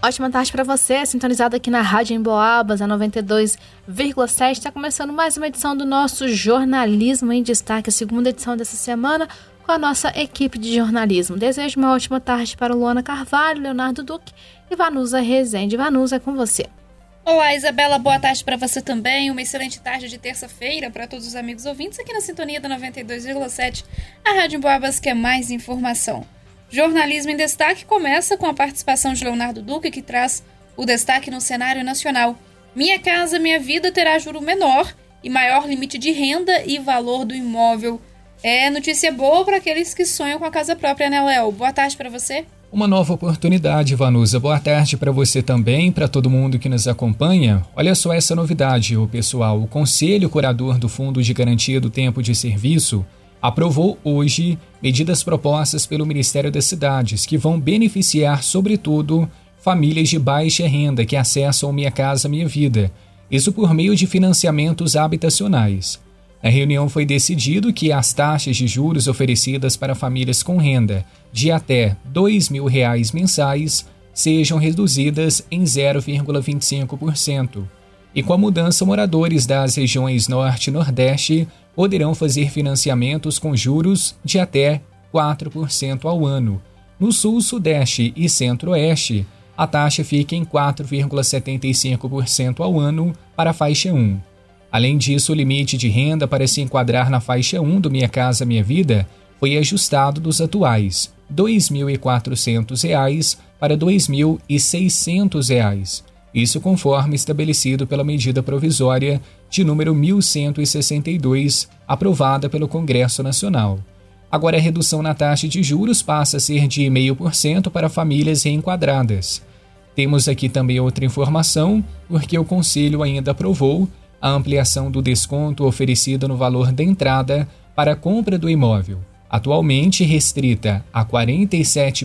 Ótima tarde para você, sintonizado aqui na Rádio Emboabas, a 92,7. Está começando mais uma edição do nosso Jornalismo em Destaque, a segunda edição dessa semana, com a nossa equipe de jornalismo. Desejo uma ótima tarde para Luana Carvalho, Leonardo Duque e Vanusa Rezende. Vanusa, é com você. Olá, Isabela, boa tarde para você também. Uma excelente tarde de terça-feira para todos os amigos ouvintes aqui na sintonia da 92,7, a Rádio Emboabas, que é mais informação. Jornalismo em Destaque começa com a participação de Leonardo Duque, que traz o destaque no cenário nacional. Minha Casa Minha Vida terá juro menor e maior limite de renda e valor do imóvel. É notícia boa para aqueles que sonham com a casa própria, né, Léo? Boa tarde para você. Uma nova oportunidade, Vanusa. Boa tarde para você também, para todo mundo que nos acompanha. Olha só essa novidade, o pessoal. O Conselho Curador do Fundo de Garantia do Tempo de Serviço aprovou hoje medidas propostas pelo Ministério das Cidades que vão beneficiar, sobretudo, famílias de baixa renda que acessam Minha Casa Minha Vida, isso por meio de financiamentos habitacionais. Na reunião foi decidido que as taxas de juros oferecidas para famílias com renda de até 2 mil reais mensais sejam reduzidas em 0,25%. E com a mudança, moradores das regiões Norte e Nordeste poderão fazer financiamentos com juros de até 4% ao ano. No Sul, Sudeste e Centro-Oeste, a taxa fica em 4,75% ao ano para a faixa 1. Além disso, o limite de renda para se enquadrar na faixa 1 do Minha Casa Minha Vida foi ajustado dos atuais R$ 2.400 para R$ 2.600 isso conforme estabelecido pela medida provisória de número 1162, aprovada pelo Congresso Nacional. Agora a redução na taxa de juros passa a ser de 0,5% para famílias reenquadradas. Temos aqui também outra informação, porque o Conselho ainda aprovou a ampliação do desconto oferecido no valor da entrada para a compra do imóvel, atualmente restrita a R$ 47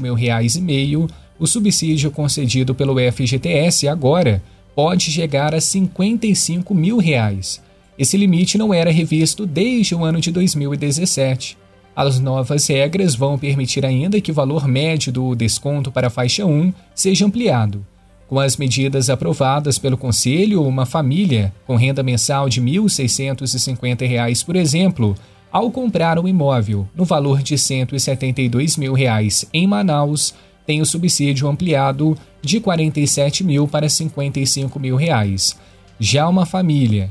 reais o subsídio concedido pelo FGTS agora pode chegar a 55 mil reais. Esse limite não era revisto desde o ano de 2017. As novas regras vão permitir ainda que o valor médio do desconto para a faixa 1 seja ampliado. Com as medidas aprovadas pelo Conselho, uma família com renda mensal de R$ 1.650, por exemplo, ao comprar um imóvel no valor de 172 mil reais em Manaus, tem o subsídio ampliado de 47 mil para 55 mil reais. Já uma família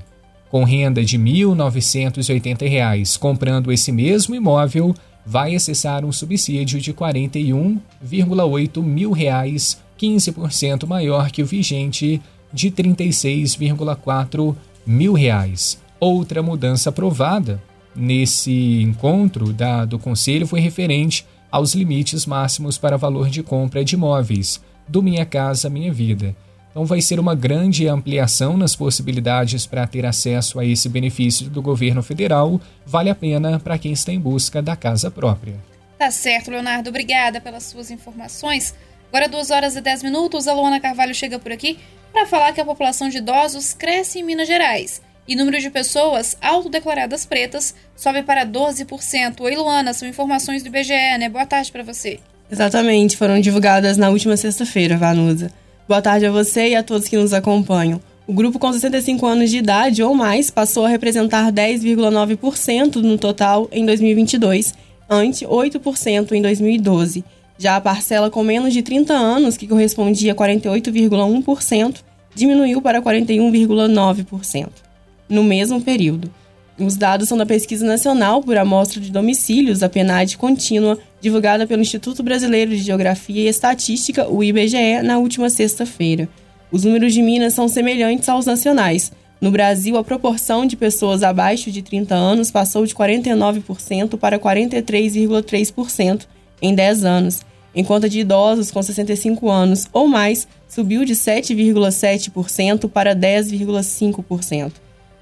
com renda de 1.980 reais comprando esse mesmo imóvel vai acessar um subsídio de 41,8 mil reais, 15% maior que o vigente de 36,4 mil reais. Outra mudança aprovada nesse encontro da, do Conselho foi referente aos limites máximos para valor de compra de imóveis, do Minha Casa Minha Vida. Então vai ser uma grande ampliação nas possibilidades para ter acesso a esse benefício do governo federal. Vale a pena para quem está em busca da casa própria. Tá certo, Leonardo. Obrigada pelas suas informações. Agora, 2 horas e 10 minutos, a Luana Carvalho chega por aqui para falar que a população de idosos cresce em Minas Gerais e número de pessoas autodeclaradas pretas sobe para 12%. Oi, Luana, são informações do IBGE, né? Boa tarde para você. Exatamente, foram divulgadas na última sexta-feira, Vanusa. Boa tarde a você e a todos que nos acompanham. O grupo com 65 anos de idade ou mais passou a representar 10,9% no total em 2022, ante 8% em 2012. Já a parcela com menos de 30 anos, que correspondia a 48,1%, diminuiu para 41,9% no mesmo período. Os dados são da Pesquisa Nacional por Amostra de Domicílios, a PNAD contínua, divulgada pelo Instituto Brasileiro de Geografia e Estatística, o IBGE, na última sexta-feira. Os números de Minas são semelhantes aos nacionais. No Brasil, a proporção de pessoas abaixo de 30 anos passou de 49% para 43,3% em 10 anos, enquanto a de idosos com 65 anos ou mais subiu de 7,7% para 10,5%.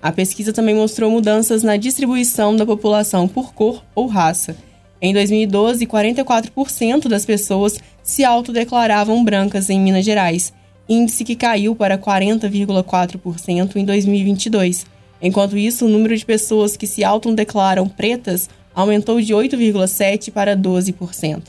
A pesquisa também mostrou mudanças na distribuição da população por cor ou raça. Em 2012, 44% das pessoas se autodeclaravam brancas em Minas Gerais, índice que caiu para 40,4% em 2022. Enquanto isso, o número de pessoas que se autodeclaram pretas aumentou de 8,7% para 12%.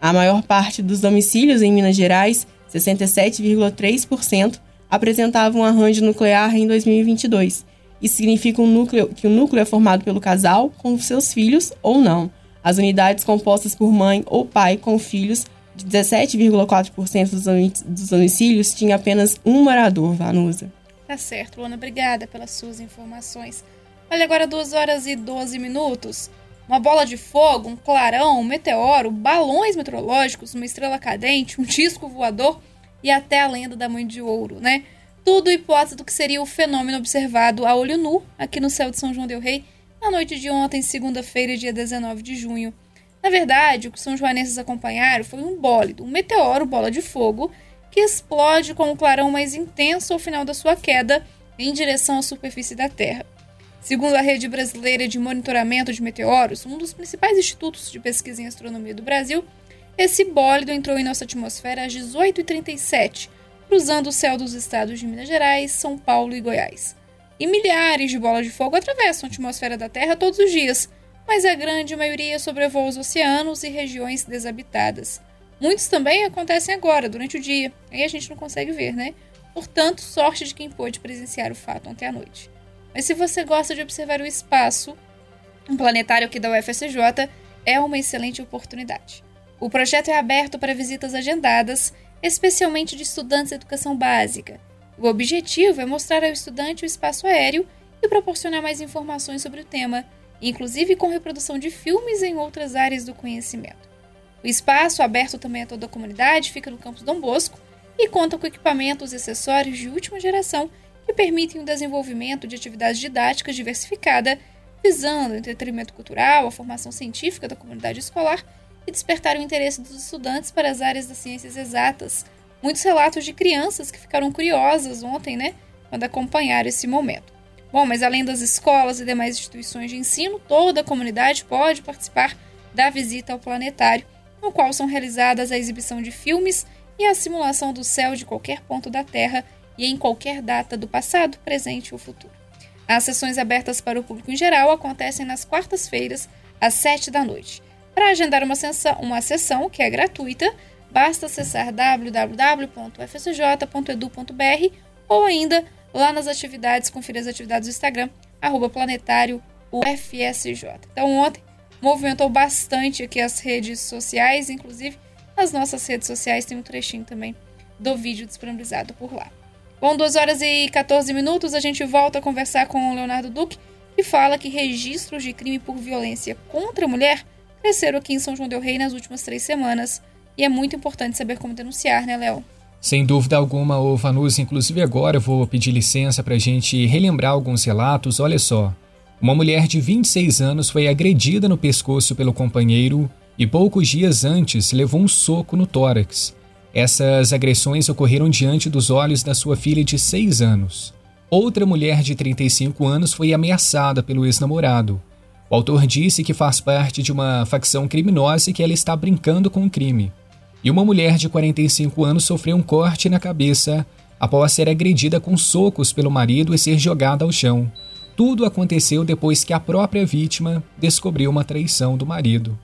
A maior parte dos domicílios em Minas Gerais 67,3%, apresentavam arranjo nuclear em 2022. Isso significa um núcleo, que o núcleo é formado pelo casal com seus filhos ou não. As unidades compostas por mãe ou pai com filhos, de 17,4% dos, domicílios, tinha apenas um morador, Vanusa. Tá certo, Luana. Obrigada pelas suas informações. Olha, agora 2 horas e 12 minutos. Uma bola de fogo, um clarão, um meteoro, balões meteorológicos, uma estrela cadente, um disco voador e até a lenda da mãe de ouro, né? Tudo hipótese do que seria o fenômeno observado a olho nu aqui no céu de São João del Rei na noite de ontem, segunda-feira, dia 19 de junho. Na verdade, o que os são joanenses acompanharam foi um bólido, um meteoro bola de fogo, que explode com um clarão mais intenso ao final da sua queda em direção à superfície da Terra. Segundo a Rede Brasileira de Monitoramento de Meteoros, um dos principais institutos de pesquisa em astronomia do Brasil, esse bólido entrou em nossa atmosfera às 18h37, cruzando o céu dos estados de Minas Gerais, São Paulo e Goiás. E milhares de bolas de fogo atravessam a atmosfera da Terra todos os dias, mas a grande maioria sobrevoa os oceanos e regiões desabitadas. Muitos também acontecem agora, durante o dia, aí a gente não consegue ver, né? Portanto, sorte de quem pôde presenciar o fato ontem à noite. Mas se você gosta de observar o espaço, um planetário aqui da UFSJ é uma excelente oportunidade. O projeto é aberto para visitas agendadas, especialmente de estudantes de educação básica. O objetivo é mostrar ao estudante o espaço aéreo e proporcionar mais informações sobre o tema, inclusive com reprodução de filmes em outras áreas do conhecimento. O espaço, aberto também a toda a comunidade, fica no campus Dom Bosco e conta com equipamentos e acessórios de última geração que permitem o desenvolvimento de atividades didáticas diversificadas, visando o entretenimento cultural, a formação científica da comunidade escolar e despertar o interesse dos estudantes para as áreas das ciências exatas. Muitos relatos de crianças que ficaram curiosas ontem, né, quando acompanharam esse momento. Bom, mas além das escolas e demais instituições de ensino, toda a comunidade pode participar da visita ao planetário, no qual são realizadas a exibição de filmes e a simulação do céu de qualquer ponto da Terra e em qualquer data do passado, presente ou futuro. As sessões abertas para o público em geral acontecem nas quartas-feiras, às 7 da noite. Para agendar uma sessão, uma sessão, que é gratuita, basta acessar www.fsj.edu.br ou ainda lá nas atividades, conferir as atividades do Instagram, arroba planetário UFSJ. Então ontem movimentou bastante aqui as redes sociais, inclusive nas nossas redes sociais tem um trechinho também do vídeo disponibilizado por lá. Bom, 2 horas e 14 minutos, a gente volta a conversar com o Leonardo Duque, que fala que registros de crime por violência contra a mulher cresceram aqui em São João del Rei nas últimas três semanas. E é muito importante saber como denunciar, né, Léo? Sem dúvida alguma, ô Vanus, inclusive agora eu vou pedir licença para a gente relembrar alguns relatos. Olha só, uma mulher de 26 anos foi agredida no pescoço pelo companheiro e poucos dias antes levou um soco no tórax. Essas agressões ocorreram diante dos olhos da sua filha de 6 anos. Outra mulher de 35 anos foi ameaçada pelo ex-namorado. O autor disse que faz parte de uma facção criminosa e que ela está brincando com o crime. E uma mulher de 45 anos sofreu um corte na cabeça após ser agredida com socos pelo marido e ser jogada ao chão. Tudo aconteceu depois que a própria vítima descobriu uma traição do marido.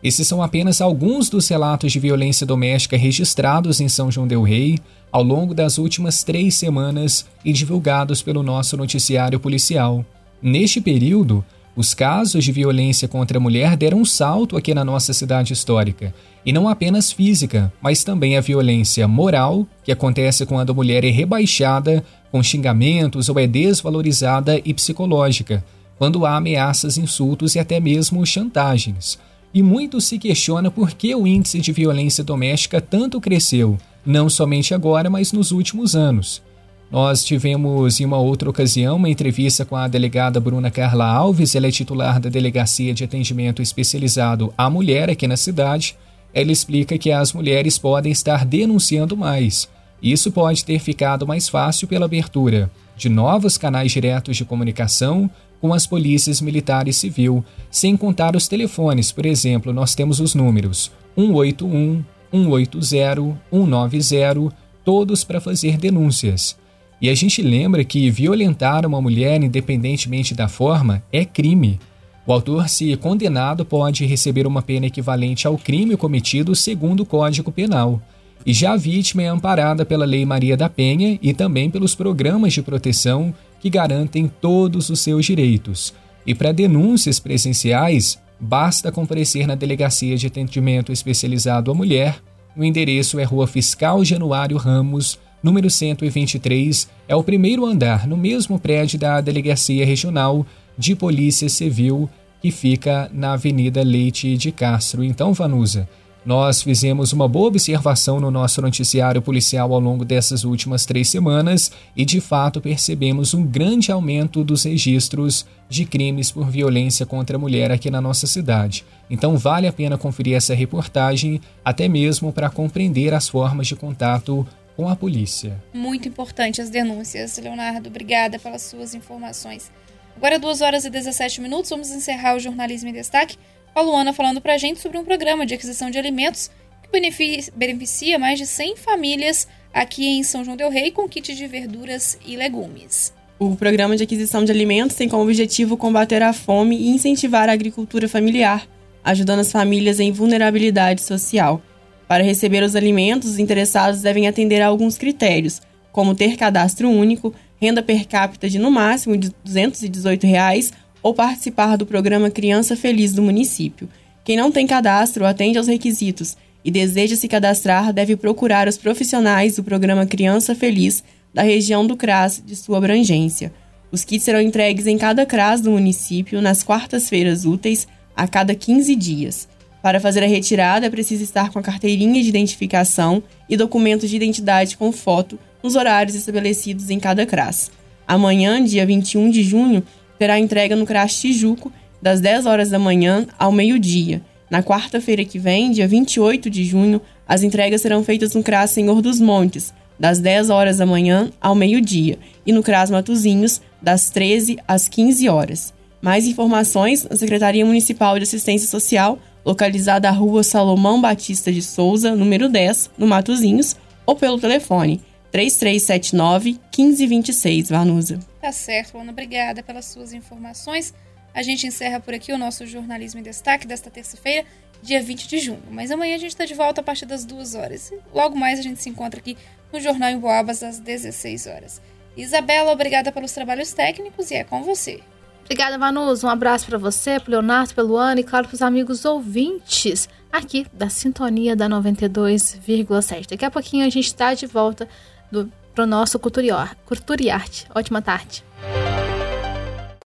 Esses são apenas alguns dos relatos de violência doméstica registrados em São João Del Rei ao longo das últimas três semanas e divulgados pelo nosso noticiário policial. Neste período, os casos de violência contra a mulher deram um salto aqui na nossa cidade histórica, e não apenas física, mas também a violência moral, que acontece quando a mulher é rebaixada com xingamentos ou é desvalorizada, e psicológica, quando há ameaças, insultos e até mesmo chantagens. E muito se questiona por que o índice de violência doméstica tanto cresceu, não somente agora, mas nos últimos anos. Nós tivemos em uma outra ocasião uma entrevista com a delegada Bruna Carla Alves, ela é titular da Delegacia de Atendimento Especializado à Mulher aqui na cidade. Ela explica que as mulheres podem estar denunciando mais. Isso pode ter ficado mais fácil pela abertura de novos canais diretos de comunicação com as polícias militar e civil, sem contar os telefones. Por exemplo, nós temos os números 181, 180, 190, todos para fazer denúncias. E a gente lembra que violentar uma mulher, independentemente da forma, é crime. O autor, se condenado, pode receber uma pena equivalente ao crime cometido segundo o Código Penal. E já a vítima é amparada pela Lei Maria da Penha e também pelos programas de proteção que garantem todos os seus direitos. E para denúncias presenciais, basta comparecer na Delegacia de Atendimento Especializado à Mulher. O endereço é Rua Fiscal Januário Ramos, número 123, é o primeiro andar no mesmo prédio da Delegacia Regional de Polícia Civil, que fica na Avenida Leite de Castro. Então, Vanusa, nós fizemos uma boa observação no nosso noticiário policial ao longo dessas últimas três semanas e, de fato, percebemos um grande aumento dos registros de crimes por violência contra a mulher aqui na nossa cidade. Então, vale a pena conferir essa reportagem, até mesmo para compreender as formas de contato com a polícia. Muito importante as denúncias, Leonardo. Obrigada pelas suas informações. Agora, 2 horas e 17 minutos, vamos encerrar o Jornalismo em Destaque com a Luana falando para a gente sobre um programa de aquisição de alimentos que beneficia mais de 100 famílias aqui em São João del Rei com kit de verduras e legumes. O programa de aquisição de alimentos tem como objetivo combater a fome e incentivar a agricultura familiar, ajudando as famílias em vulnerabilidade social. Para receber os alimentos, os interessados devem atender a alguns critérios, como ter cadastro único, renda per capita de no máximo 218 reais, ou participar do programa Criança Feliz do município. Quem não tem cadastro atende aos requisitos e deseja se cadastrar deve procurar os profissionais do programa Criança Feliz da região do CRAS de sua abrangência. Os kits serão entregues em cada CRAS do município nas quartas-feiras úteis a cada 15 dias. Para fazer a retirada, é preciso estar com a carteirinha de identificação e documentos de identidade com foto nos horários estabelecidos em cada CRAS. Amanhã, dia 21 de junho, terá entrega no CRAS Tijuco, das 10 horas da manhã ao meio-dia. Na quarta-feira que vem, dia 28 de junho, as entregas serão feitas no CRAS Senhor dos Montes, das 10 horas da manhã ao meio-dia, e no CRAS Matozinhos, das 13 às 15 horas. Mais informações na Secretaria Municipal de Assistência Social, localizada à Rua Salomão Batista de Souza, número 10, no Matozinhos, ou pelo telefone 3379 1526, Vanusa. Tá certo, Ana. Obrigada pelas suas informações. A gente encerra por aqui o nosso Jornalismo em Destaque desta terça-feira, dia 20 de junho. Mas amanhã a gente está de volta a partir das 2 horas. Logo mais a gente se encontra aqui no Jornal em Boabas às 16 horas. Isabela, obrigada pelos trabalhos técnicos e é com você. Obrigada, Manus. Um abraço para você, pro Leonardo, pelo Luana e, claro, para os amigos ouvintes aqui da Sintonia da 92,7. Daqui a pouquinho a gente está de volta para o nosso Cultura e Arte. Ótima tarde.